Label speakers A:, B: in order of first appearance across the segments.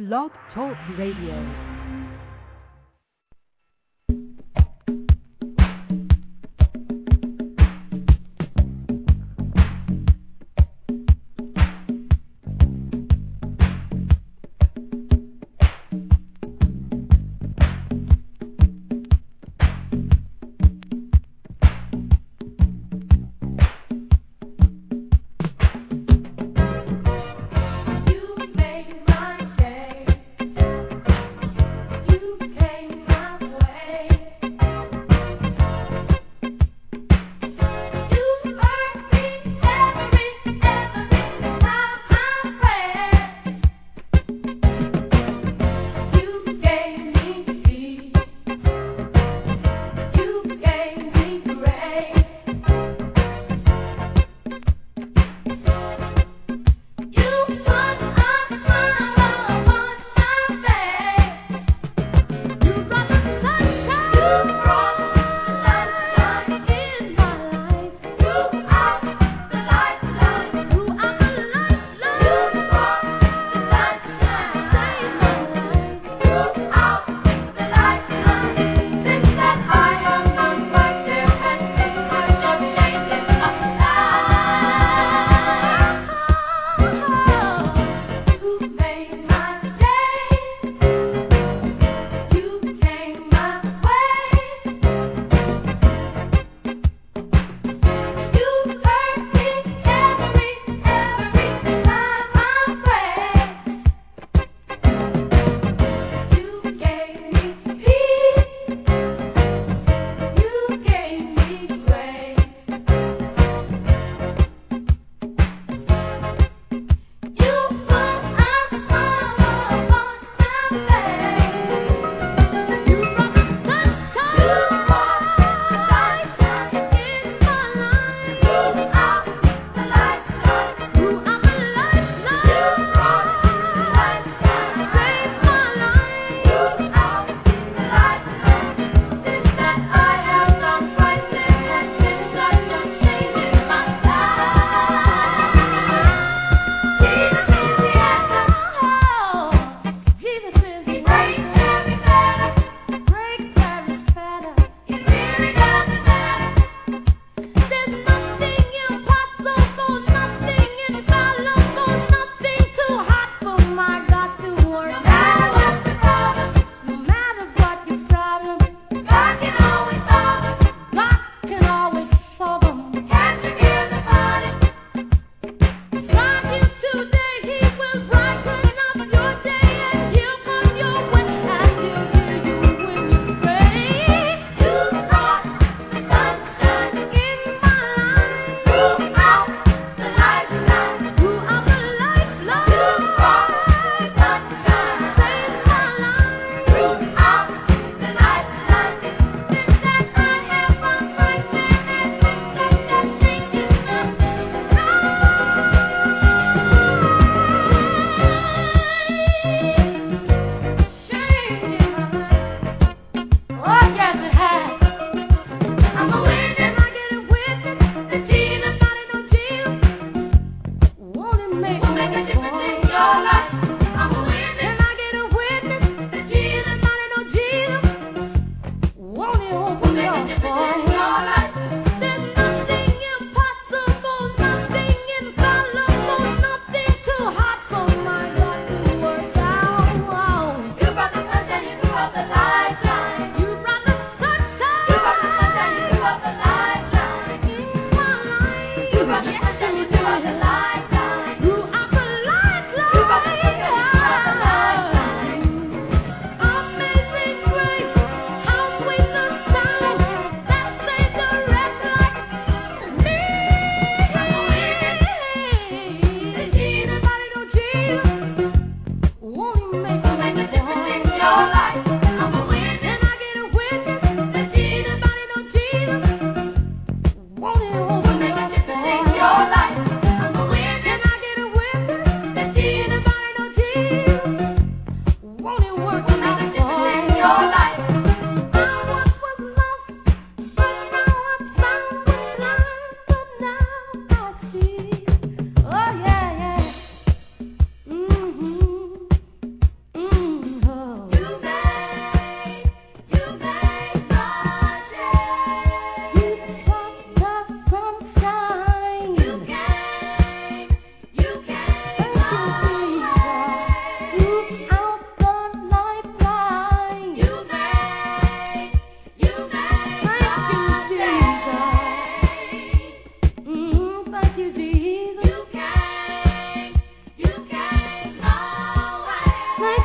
A: Blog Talk Radio.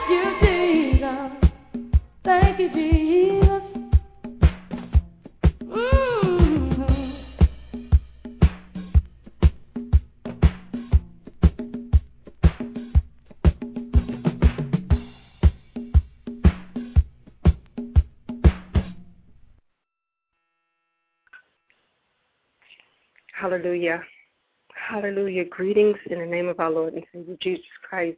B: You,
C: Jesus. Thank you, Jesus. Mm.
D: Hallelujah. Hallelujah. Greetings in the name of our Lord and Savior Jesus Christ.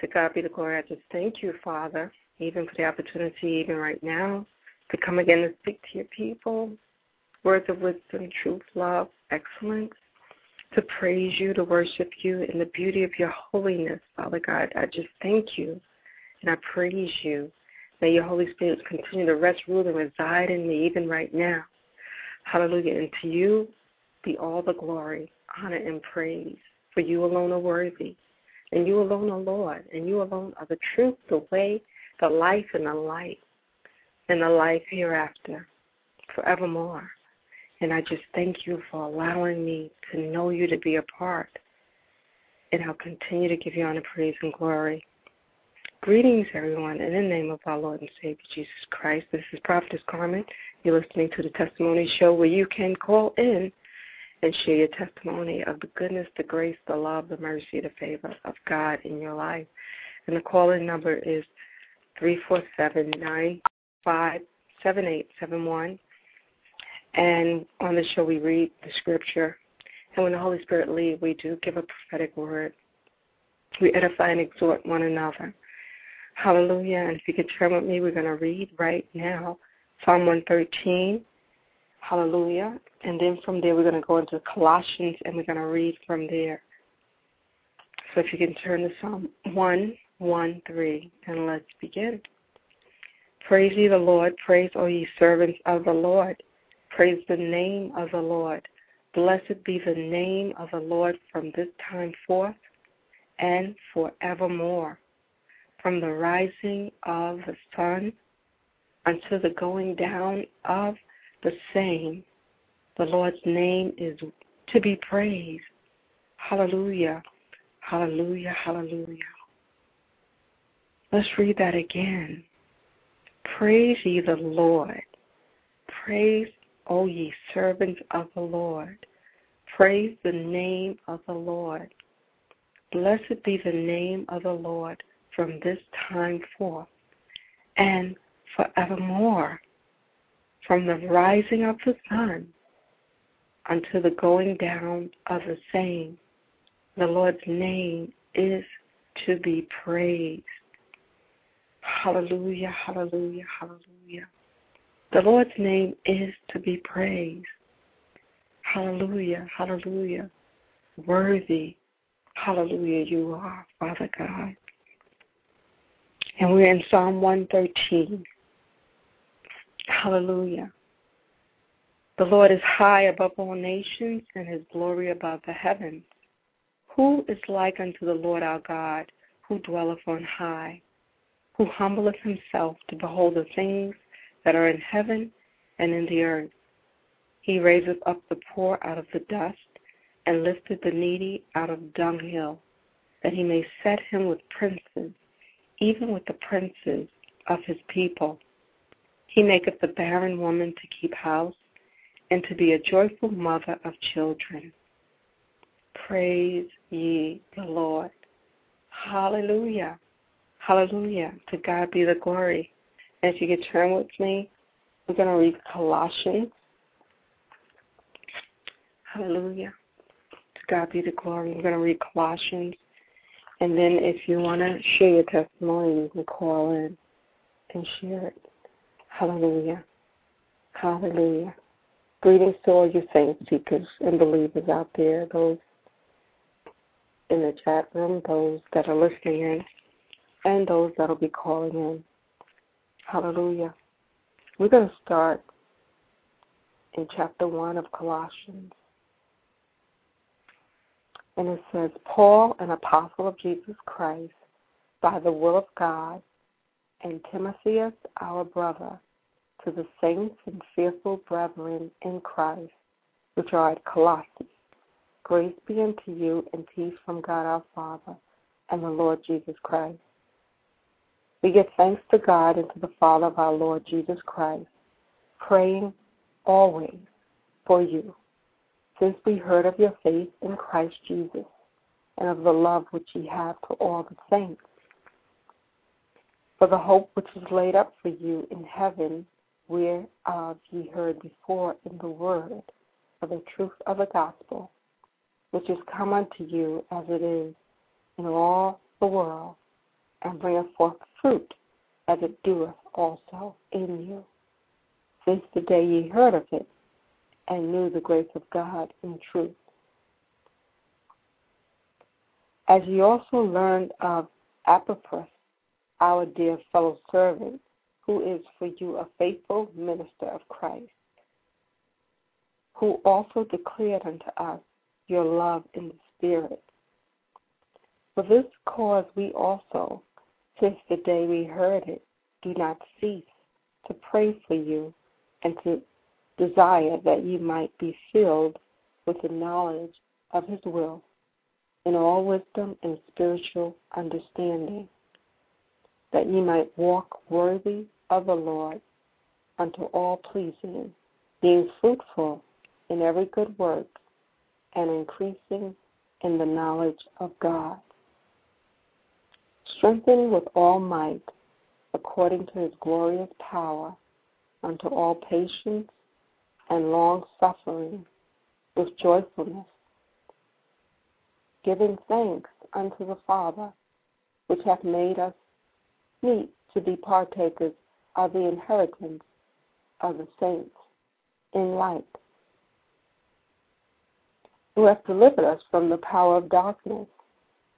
D: To God be the glory. I just thank you, Father, even for the opportunity, even right now, to come again and speak to your people. Words of wisdom, truth, love, excellence. To praise you, to worship you in the beauty of your holiness, Father God. I just thank you and I praise you. May your Holy Spirit continue to rest, rule, and reside in me even right now. Hallelujah. And to you be all the glory, honor, and praise. For you alone are worthy. And you alone are Lord. And you alone are the truth, the way, the life, and the light. And the life hereafter, forevermore. And I just thank you for allowing me to know you to be a part. And I'll continue to give you honor, praise, and glory. Greetings, everyone, in the name of our Lord and Savior Jesus Christ. This is Prophetess Carmen. You're listening to the Testimony Show where you can call in and share your testimony of the goodness, the grace, the love, the mercy, the favor of God in your life. And the call-in number is 347-957-871. And on the show, we read the scripture. And when the Holy Spirit leads, we do give a prophetic word. We edify and exhort one another. Hallelujah. And if you could turn with me, we're going to read right now Psalm 113. Hallelujah. And then from there, we're going to go into Colossians and we're going to read from there. So if you can turn to Psalm 113 and let's begin. Praise ye the Lord. Praise, O ye servants of the Lord. Praise the name of the Lord. Blessed be the name of the Lord from this time forth and forevermore. From the rising of the sun until the going down of the same, the Lord's name is to be praised. Hallelujah. Hallelujah. Hallelujah. Let's read that again. Praise ye the Lord. Praise, O ye servants of the Lord. Praise the name of the Lord. Blessed be the name of the Lord from this time forth and forevermore. From the rising of the sun until the going down of the same, the Lord's name is to be praised. Hallelujah, hallelujah, hallelujah. The Lord's name is to be praised. Hallelujah, hallelujah. Worthy, hallelujah, you are, Father God. And we're in Psalm 113. Hallelujah. The Lord is high above all nations, and his glory above the heavens. Who is like unto the Lord our God, who dwelleth on high, who humbleth himself to behold the things that are in heaven and in the earth? He raiseth up the poor out of the dust, and lifteth the needy out of the dunghill, that he may set him with princes, even with the princes of his people. He maketh the barren woman to keep house, and to be a joyful mother of children. Praise ye the Lord. Hallelujah. Hallelujah. To God be the glory. As you can turn with me, we're going to read Colossians. Hallelujah. To God be the glory. We're going to read Colossians. And then if you want to share your testimony, you can call in and share it. Hallelujah. Hallelujah. Greetings to all you saints, seekers, and believers out there, those in the chat room, those that are listening in, and those that will be calling in. Hallelujah. We're going to start in chapter 1 of Colossians. And it says, Paul, an apostle of Jesus Christ, by the will of God, and Timotheus, our brother, to the saints and fearful brethren in Christ, which are at Colossae. Grace be unto you and peace from God our Father and the Lord Jesus Christ. We give thanks to God and to the Father of our Lord Jesus Christ, praying always for you, since we heard of your faith in Christ Jesus and of the love which ye have to all the saints. For the hope which is laid up for you in heaven, whereof ye uh, heard before in the word of the truth of the gospel, which is come unto you as it is in all the world, and bringeth forth fruit as it doeth also in you, since the day ye heard of it, and knew the grace of God in truth. As ye also learned of Epaphras, our dear fellow servant, who is for you a faithful minister of Christ, who also declared unto us your love in the Spirit. For this cause we also, since the day we heard it, do not cease to pray for you and to desire that you might be filled with the knowledge of his will in all wisdom and spiritual understanding, that ye might walk worthy of the Lord unto all pleasing, being fruitful in every good work and increasing in the knowledge of God. Strengthened with all might, according to his glorious power, unto all patience and long suffering with joyfulness, giving thanks unto the Father, which hath made us meet to be partakers of the inheritance of the saints in light, who have delivered us from the power of darkness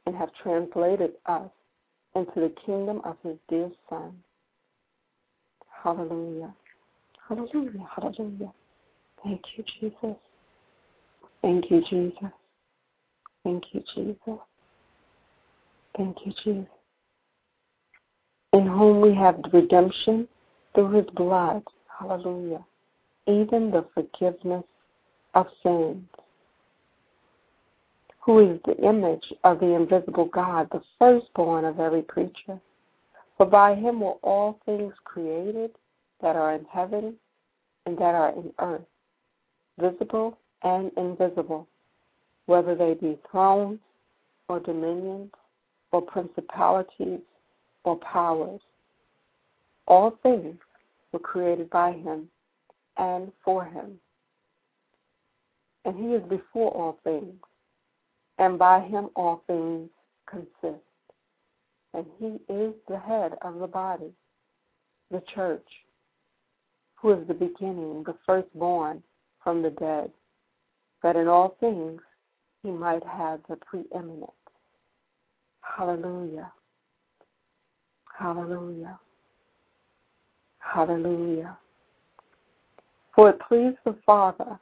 D: and have translated us into the kingdom of his dear Son. Hallelujah. Hallelujah. Hallelujah. Thank you, Jesus. Thank you, Jesus. Thank you, Jesus. Thank you, Jesus. Whom we have redemption through his blood. Hallelujah. Even the forgiveness of sins. Who is the image of the invisible God, the firstborn of every creature. For by him were all things created that are in heaven and that are in earth, visible and invisible, whether they be thrones or dominions or principalities or powers. All things were created by him and for him. And he is before all things, and by him all things consist. And he is the head of the body, the church, who is the beginning, the firstborn from the dead, that in all things he might have the preeminence. Hallelujah. Hallelujah. Hallelujah. For it pleased the Father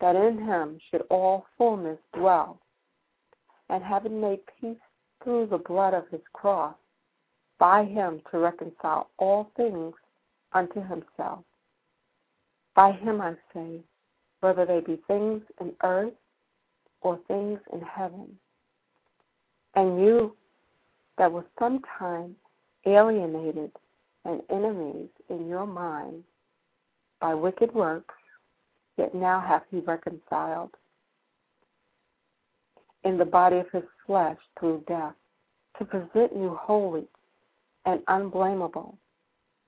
D: that in him should all fullness dwell, and having made peace through the blood of his cross, by him to reconcile all things unto himself. By him I say, whether they be things in earth or things in heaven. And you that were sometime alienated and enemies in your mind by wicked works, yet now hath he reconciled in the body of his flesh through death, to present you holy and unblameable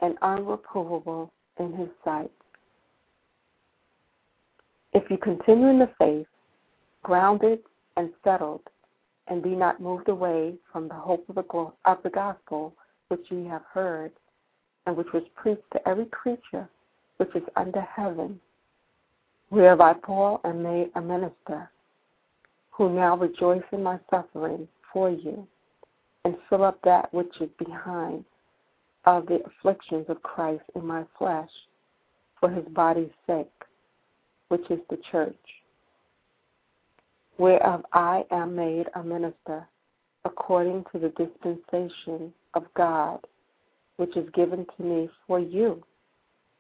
D: and unreprovable in his sight. If you continue in the faith, grounded and settled, and be not moved away from the hope of the, of the gospel which ye have heard, and which was preached to every creature which is under heaven, whereof I Paul am made a minister, who now rejoice in my suffering for you, and fill up that which is behind of the afflictions of Christ in my flesh, for his body's sake, which is the church, whereof I am made a minister, according to the dispensation of God, which is given to me for you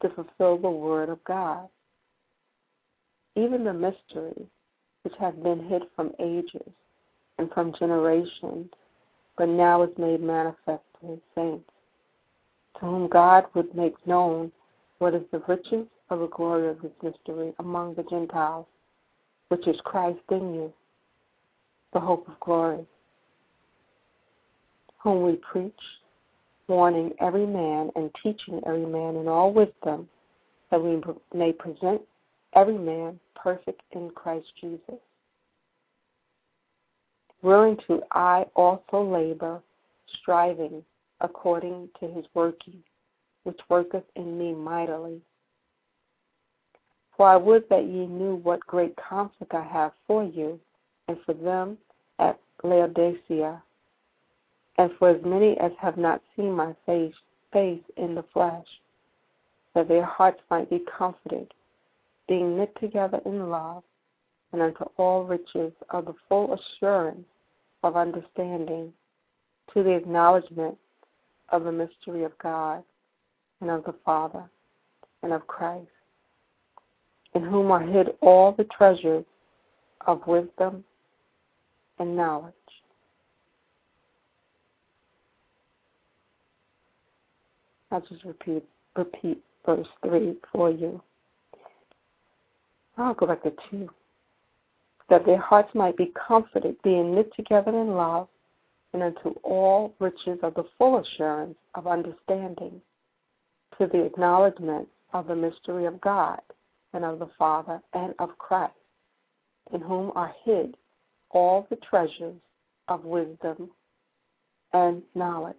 D: to fulfill the word of God. Even the mystery which hath been hid from ages and from generations, but now is made manifest to his saints, to whom God would make known what is the riches of the glory of his mystery among the Gentiles, which is Christ in you, the hope of glory, whom we preach, warning every man and teaching every man in all wisdom, that we may present every man perfect in Christ Jesus. Willing to I also labor, striving according to his working, which worketh in me mightily. For I would that ye knew what great conflict I have for you, and for them at Laodicea, and for as many as have not seen my face, face in the flesh, that their hearts might be comforted, being knit together in love, and unto all riches of the full assurance of understanding, to the acknowledgement of the mystery of God and of the Father and of Christ, in whom are hid all the treasures of wisdom and knowledge. I'll just repeat repeat verse three for you. I'll go back to two. That their hearts might be comforted, being knit together in love, and unto all riches of the full assurance of understanding, to the acknowledgement of the mystery of God and of the Father and of Christ, in whom are hid all the treasures of wisdom and knowledge.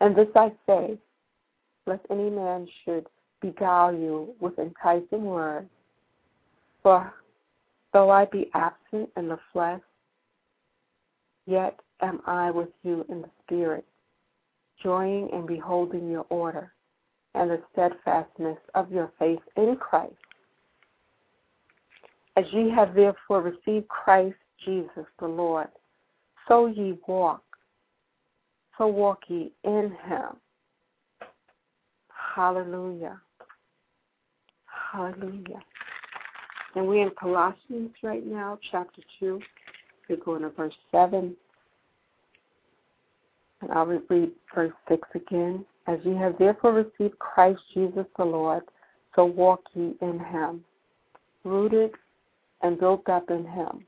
D: And this I say, lest any man should beguile you with enticing words. For though I be absent in the flesh, yet am I with you in the spirit, joying and beholding your order and the steadfastness of your faith in Christ. As ye have therefore received Christ Jesus the Lord, so ye walk, so walk ye in him. Hallelujah. Hallelujah. And we're in Colossians right now, chapter 2. We're going to verse 7. And I'll read verse 6 again. As ye have therefore received Christ Jesus the Lord, so walk ye in him, rooted and built up in him,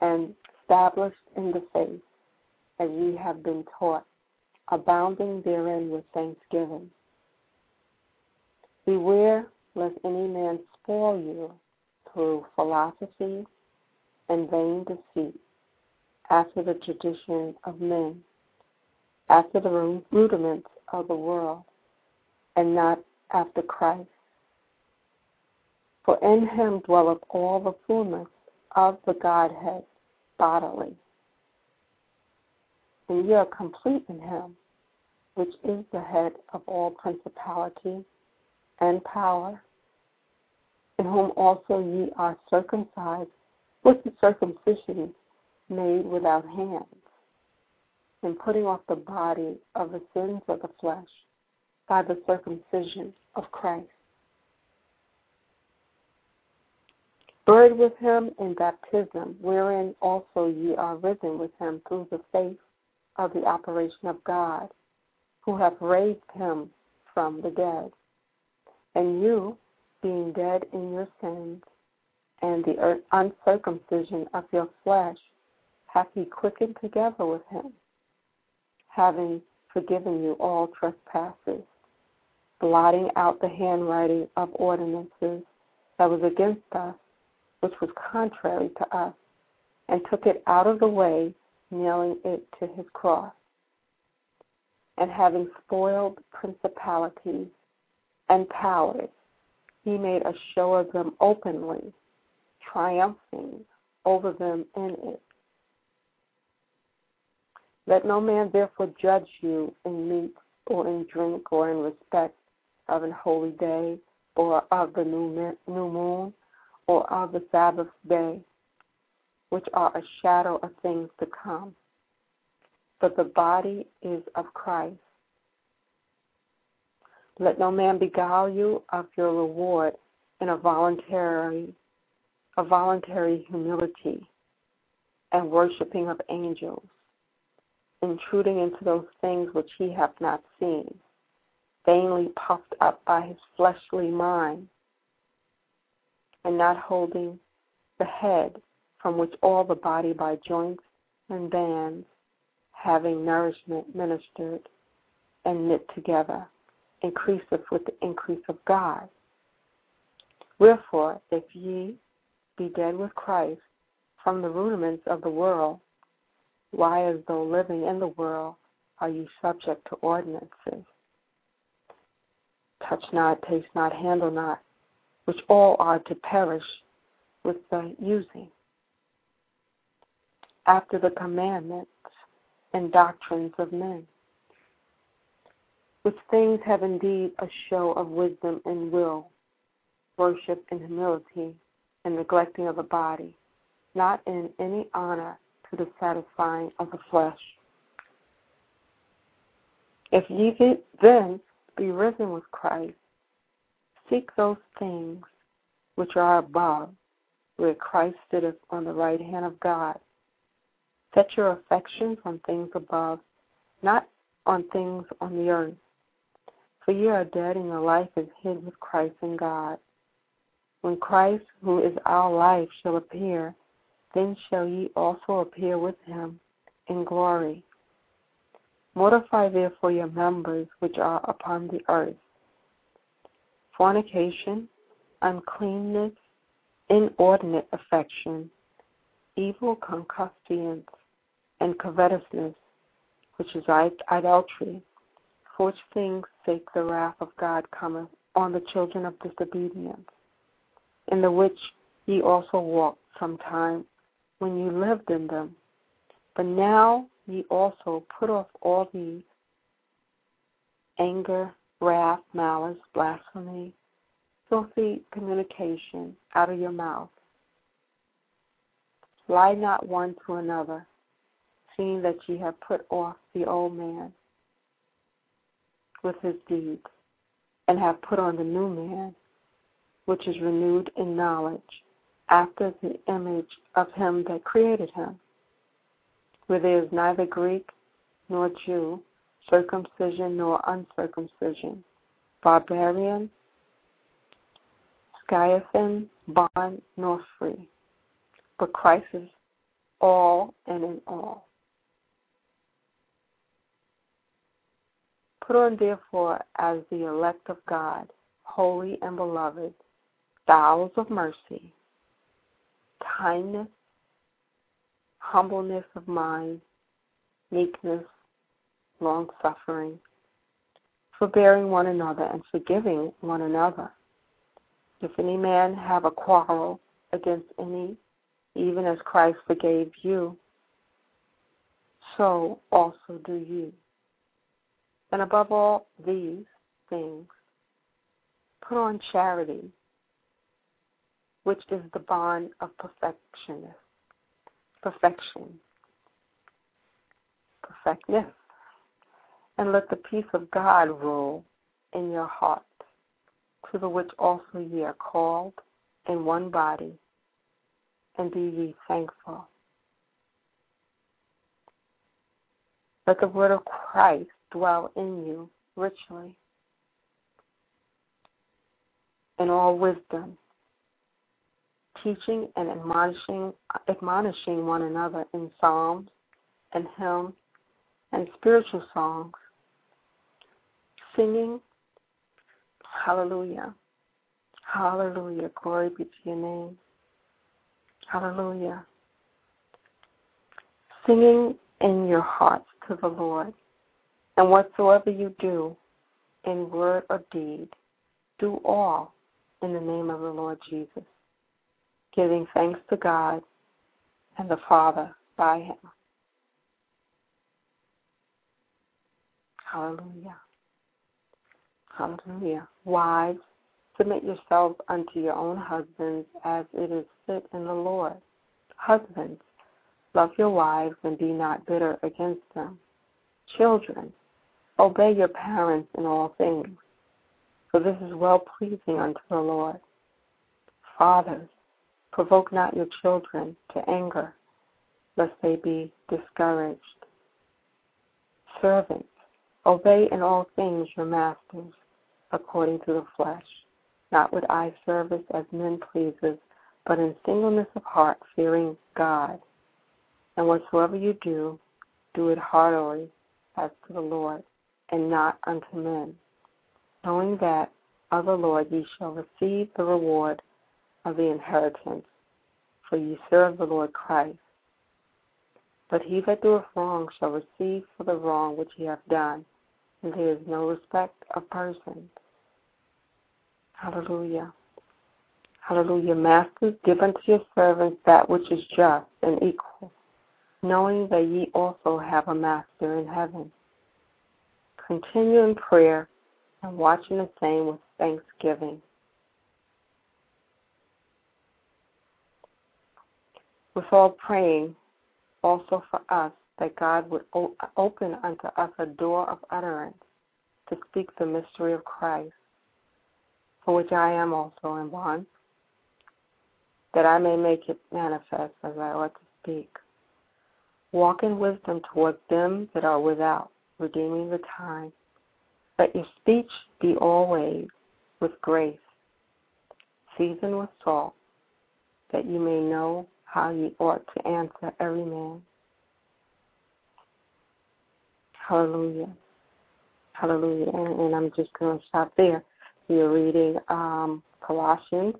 D: and established in the faith, as ye have been taught, abounding therein with thanksgiving. Beware lest any man spoil you through philosophy and vain deceit, after the tradition of men, after the rudiments of the world, and not after Christ. For in him dwelleth all the fullness of the Godhead bodily. And ye are complete in him, which is the head of all principality and power, in whom also ye are circumcised with the circumcision made without hands, in putting off the body of the sins of the flesh by the circumcision of Christ. Buried with him in baptism, wherein also ye are risen with him through the faith of the operation of God, who hath raised him from the dead. And you, being dead in your sins and the uncircumcision of your flesh, hath he quickened together with him, having forgiven you all trespasses, blotting out the handwriting of ordinances that was against us, which was contrary to us, and took it out of the way, nailing it to his cross. And having spoiled principalities and powers. He made a show of them openly, triumphing over them in it. Let no man therefore judge you in meat or in drink or in respect of an holy day or of the new moon or of the Sabbath day, which are a shadow of things to come. But the body is of Christ. Let no man beguile you of your reward in a voluntary, a voluntary humility and worshiping of angels, intruding into those things which he hath not seen, vainly puffed up by his fleshly mind, and not holding the head, from which all the body by joints and bands, having nourishment ministered and knit together, increaseth with the increase of God. Wherefore, if ye be dead with Christ from the rudiments of the world, why, as though living in the world, are you subject to ordinances? Touch not, taste not, handle not, which all are to perish with the using, after the commandments and doctrines of men, which things have indeed a show of wisdom and will, worship and humility, and neglecting of the body, not in any honor to the satisfying of the flesh. If ye then be risen with Christ, seek those things which are above, where Christ sitteth on the right hand of God. Set your affections on things above, not on things on the earth. For ye are dead, and your life is hid with Christ in God. When Christ, who is our life, shall appear, then shall ye also appear with him in glory. Mortify therefore your members which are upon the earth fornication, uncleanness, inordinate affection, evil concupiscence, and covetousness, which is idolatry, for which things sake the wrath of God cometh on the children of disobedience, in the which ye also walked sometime when ye lived in them. But now ye also put off all these anger, wrath, malice, blasphemy, filthy communication out of your mouth. Lie not one to another, seeing that ye have put off the old man with his deeds, and have put on the new man, which is renewed in knowledge after the image of him that created him, where there is neither Greek nor Jew, circumcision nor uncircumcision, barbarian, Scythian, bond nor free, but Christ is all and in all. Put on therefore as the elect of God, holy and beloved, bowels of mercy kindness, humbleness of mind, meekness, long suffering, forbearing one another and forgiving one another. If any man have a quarrel against any, even as Christ forgave you, so also do you. And above all these things, put on charity which is the bond of perfection. Perfection. Perfectness. And let the peace of God rule in your heart, to the which also ye are called in one body, and be ye thankful. Let the word of Christ dwell in you richly in all wisdom teaching and admonishing, admonishing one another in psalms and hymns and spiritual songs, singing, Hallelujah, Hallelujah, glory be to your name, Hallelujah. Singing in your hearts to the Lord, and whatsoever you do, in word or deed, do all in the name of the Lord Jesus giving thanks to God and the Father by Him. Hallelujah. Hallelujah. Wives, submit yourselves unto your own husbands as it is fit in the Lord. Husbands, love your wives and be not bitter against them. Children, obey your parents in all things, for this is well pleasing unto the Lord. Fathers, Provoke not your children to anger, lest they be discouraged. servants, obey in all things your masters, according to the flesh, not with eye service as men pleasers, but in singleness of heart, fearing God. And whatsoever you do, do it heartily as to the Lord, and not unto men, knowing that of the Lord ye shall receive the reward of the inheritance, for ye serve the Lord Christ. But he that doeth wrong shall receive for the wrong which he hath done, and there is no respect of persons. Hallelujah. Hallelujah. Masters, give unto your servants that which is just and equal, knowing that ye also have a master in heaven. Continue in prayer and watching the same with thanksgiving. With all praying also for us that God would o- open unto us a door of utterance to speak the mystery of Christ, for which I am also in bonds, that I may make it manifest as I ought to speak. Walk in wisdom toward them that are without, redeeming the time. Let your speech be always with grace, seasoned with salt, that you may know how ye ought to answer every man. Hallelujah. Hallelujah. And, and I'm just going to stop there. We are reading um, Colossians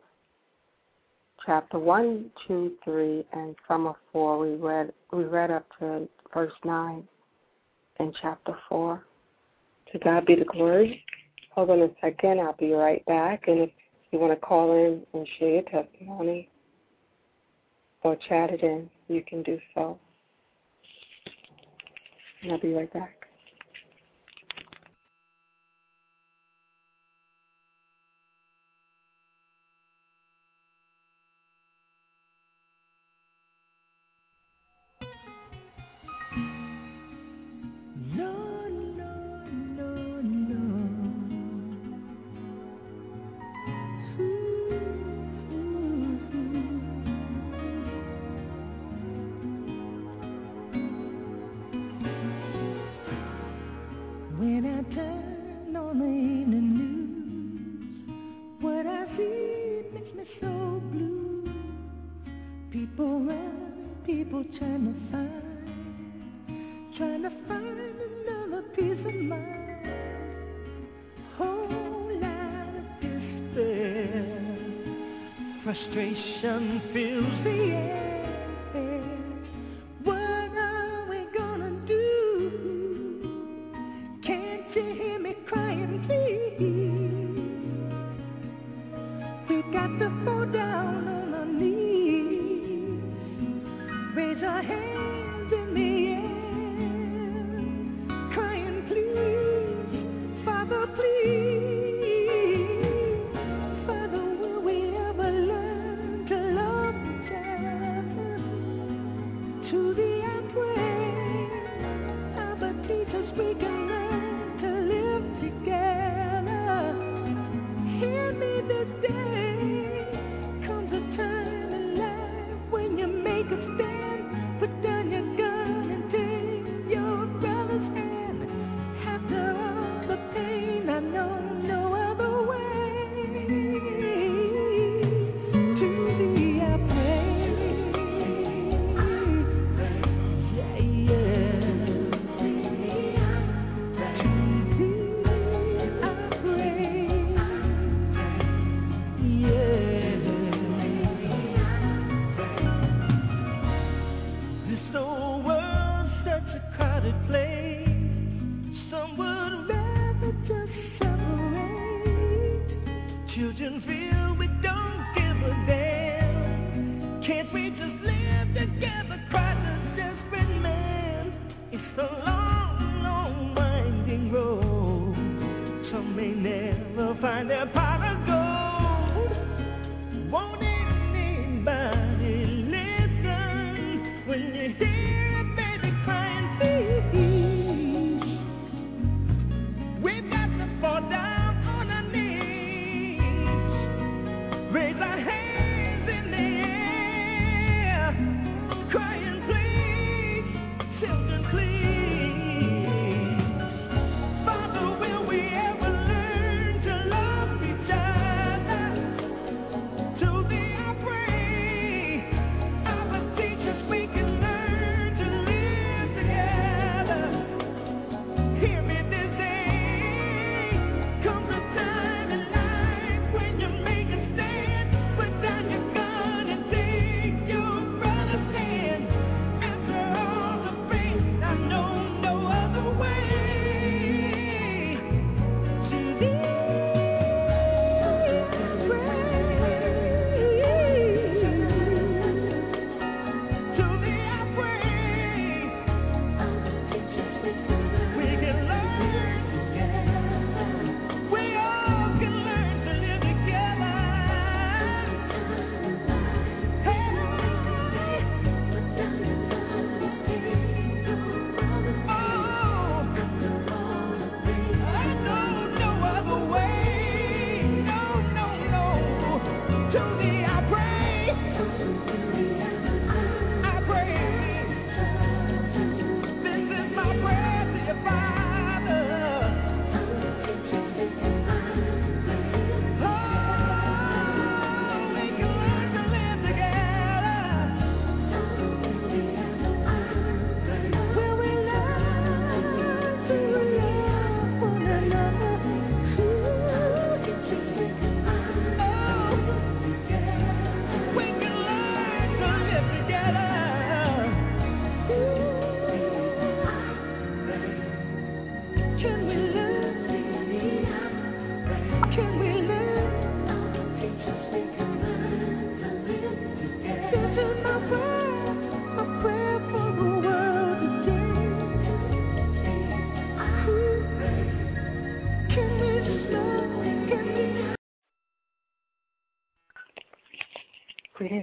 D: chapter 1, 2, 3, and some of 4. We read, we read up to verse 9 in chapter 4. To God be the glory. Hold on a second. I'll be right back. And if you want to call in and share your testimony or chat it in, you can do so. And I'll be right back.
C: Frustration fills the air.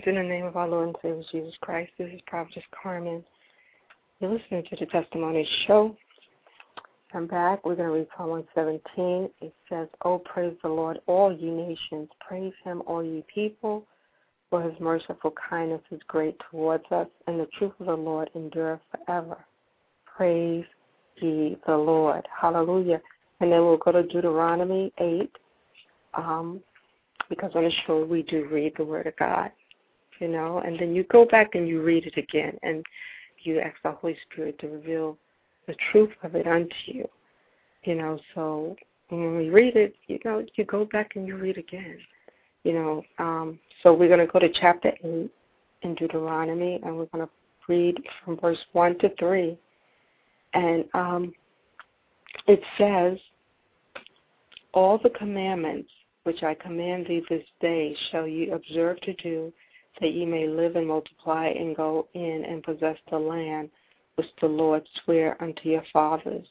D: Greetings in the name of our Lord and Savior Jesus Christ. This is Prophetess Carmen. You're listening to the Testimony Show. I'm back. We're going to read Psalm 117. It says, Oh, praise the Lord, all ye nations. Praise him, all ye people, for his merciful kindness is great towards us, and the truth of the Lord endureth forever. Praise ye the Lord. Hallelujah. And then we'll go to Deuteronomy 8, um, because on the show we do read the Word of God you know, and then you go back and you read it again and you ask the Holy Spirit to reveal the truth of it unto you. You know, so when we read it, you know, you go back and you read again. You know, um, so we're going to go to chapter 8 in Deuteronomy and we're going to read from verse 1 to 3. And um, it says, All the commandments which I command thee this day shall ye observe to do that ye may live and multiply and go in and possess the land which the Lord sware unto your fathers.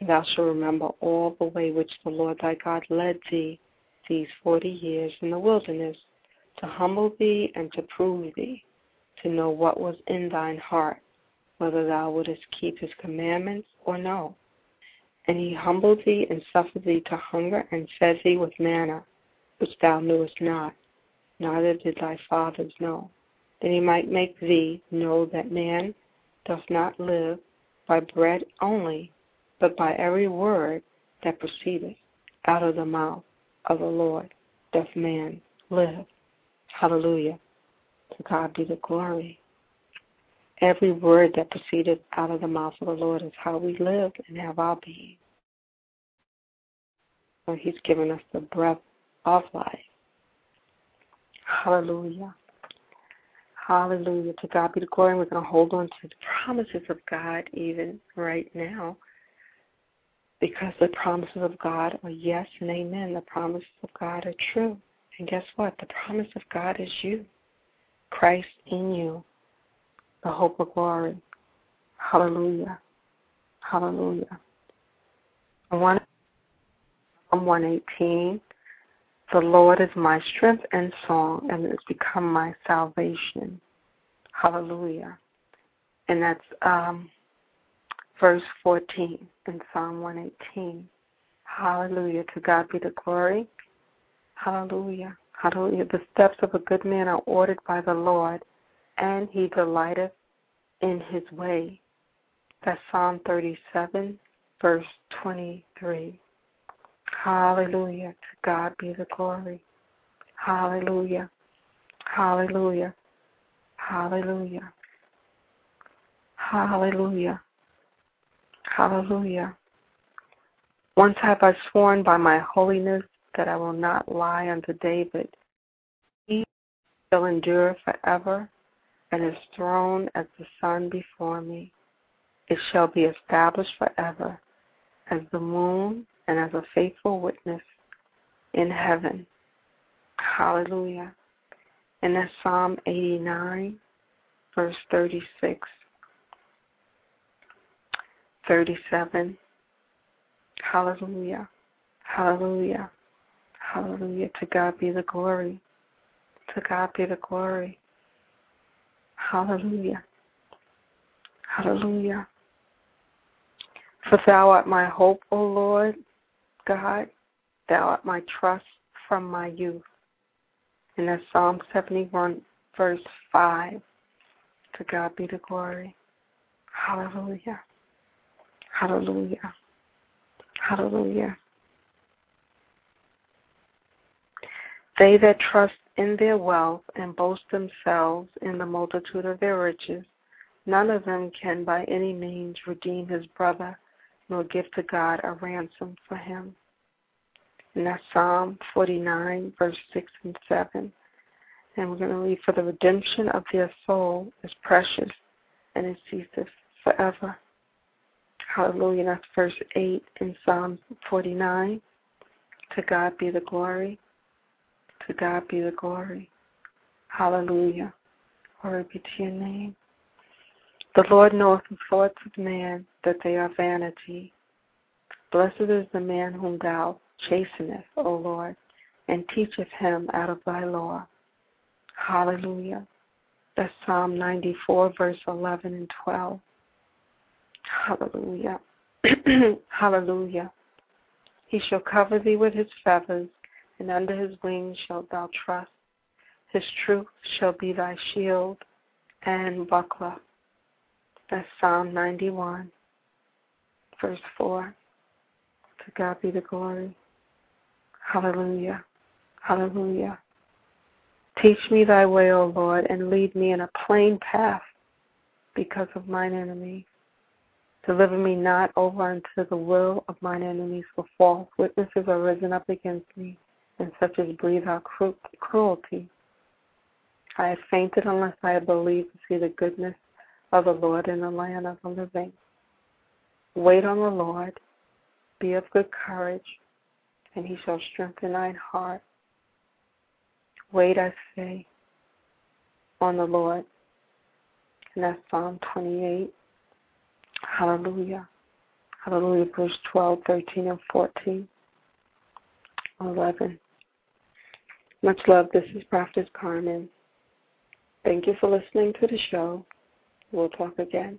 D: And thou shalt remember all the way which the Lord thy God led thee these forty years in the wilderness, to humble thee and to prove thee, to know what was in thine heart, whether thou wouldest keep his commandments or no. And he humbled thee and suffered thee to hunger and fed thee with manna, which thou knewest not neither did thy fathers know, that he might make thee know that man doth not live by bread only, but by every word that proceedeth out of the mouth of the Lord doth man live. Hallelujah. To God be the glory. Every word that proceedeth out of the mouth of the Lord is how we live and have our being. So he's given us the breath of life. Hallelujah. Hallelujah. To God be the glory. We're going to hold on to the promises of God even right now. Because the promises of God are yes and amen. The promises of God are true. And guess what? The promise of God is you. Christ in you. The hope of glory. Hallelujah. Hallelujah. I want Psalm 118. The Lord is my strength and song, and has become my salvation. Hallelujah. And that's um, verse 14 in Psalm 118. Hallelujah. To God be the glory. Hallelujah. Hallelujah. The steps of a good man are ordered by the Lord, and he delighteth in his way. That's Psalm 37, verse 23. Hallelujah. To God be the glory. Hallelujah. Hallelujah. Hallelujah. Hallelujah. Hallelujah. Once have I sworn by my holiness that I will not lie unto David. He shall endure forever, and his throne as the sun before me. It shall be established forever, as the moon and as a faithful witness in heaven. Hallelujah. And that's Psalm 89, verse 36, 37. Hallelujah. Hallelujah. Hallelujah. To God be the glory. To God be the glory. Hallelujah. Hallelujah. For thou art my hope, O Lord, God, thou art my trust from my youth. And that's Psalm 71, verse 5. To God be the glory. Hallelujah. Hallelujah. Hallelujah. They that trust in their wealth and boast themselves in the multitude of their riches, none of them can by any means redeem his brother nor give to God a ransom for him. And that's Psalm 49, verse 6 and 7. And we're going to read, For the redemption of their soul is precious, and it ceases forever. Hallelujah. That's verse 8 in Psalm 49. To God be the glory. To God be the glory. Hallelujah. Glory be to your name. The Lord knoweth the thoughts of man, that they are vanity. Blessed is the man whom thou chastenest, O Lord, and teacheth him out of thy law. Hallelujah. That's Psalm 94, verse 11 and 12. Hallelujah. Hallelujah. He shall cover thee with his feathers, and under his wings shalt thou trust. His truth shall be thy shield and buckler. That's Psalm 91, verse 4. To God be the glory. Hallelujah. Hallelujah. Teach me thy way, O Lord, and lead me in a plain path because of mine enemies. Deliver me not over unto the will of mine enemies, for false witnesses are risen up against me, and such as breathe out cruelty. I have fainted unless I had believed to see the goodness of the Lord in the land of the living. Wait on the Lord, be of good courage, and he shall strengthen thine heart. Wait, I say, on the Lord. And that's Psalm 28. Hallelujah. Hallelujah. Verse 12, 13, and 14. 11. Much love. This is Prophet Carmen. Thank you for listening to the show. We'll talk again.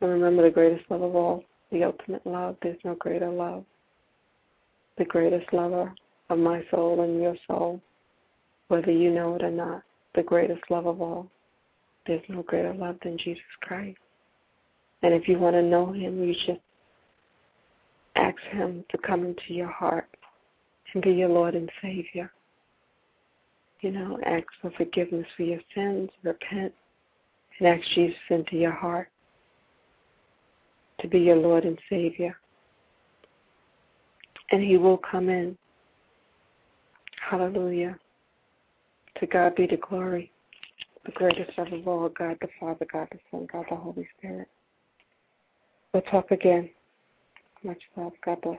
D: And remember the greatest love of all, the ultimate love. There's no greater love. The greatest lover of my soul and your soul, whether you know it or not, the greatest love of all. There's no greater love than Jesus Christ. And if you want to know Him, you should ask Him to come into your heart and be your Lord and Savior. You know, ask for forgiveness for your sins, repent, and ask Jesus into your heart to be your Lord and Savior. And He will come in. Hallelujah. To God be the glory, the greatest of all, God the Father, God the Son, God the Holy Spirit. We'll talk again. Much love. God bless.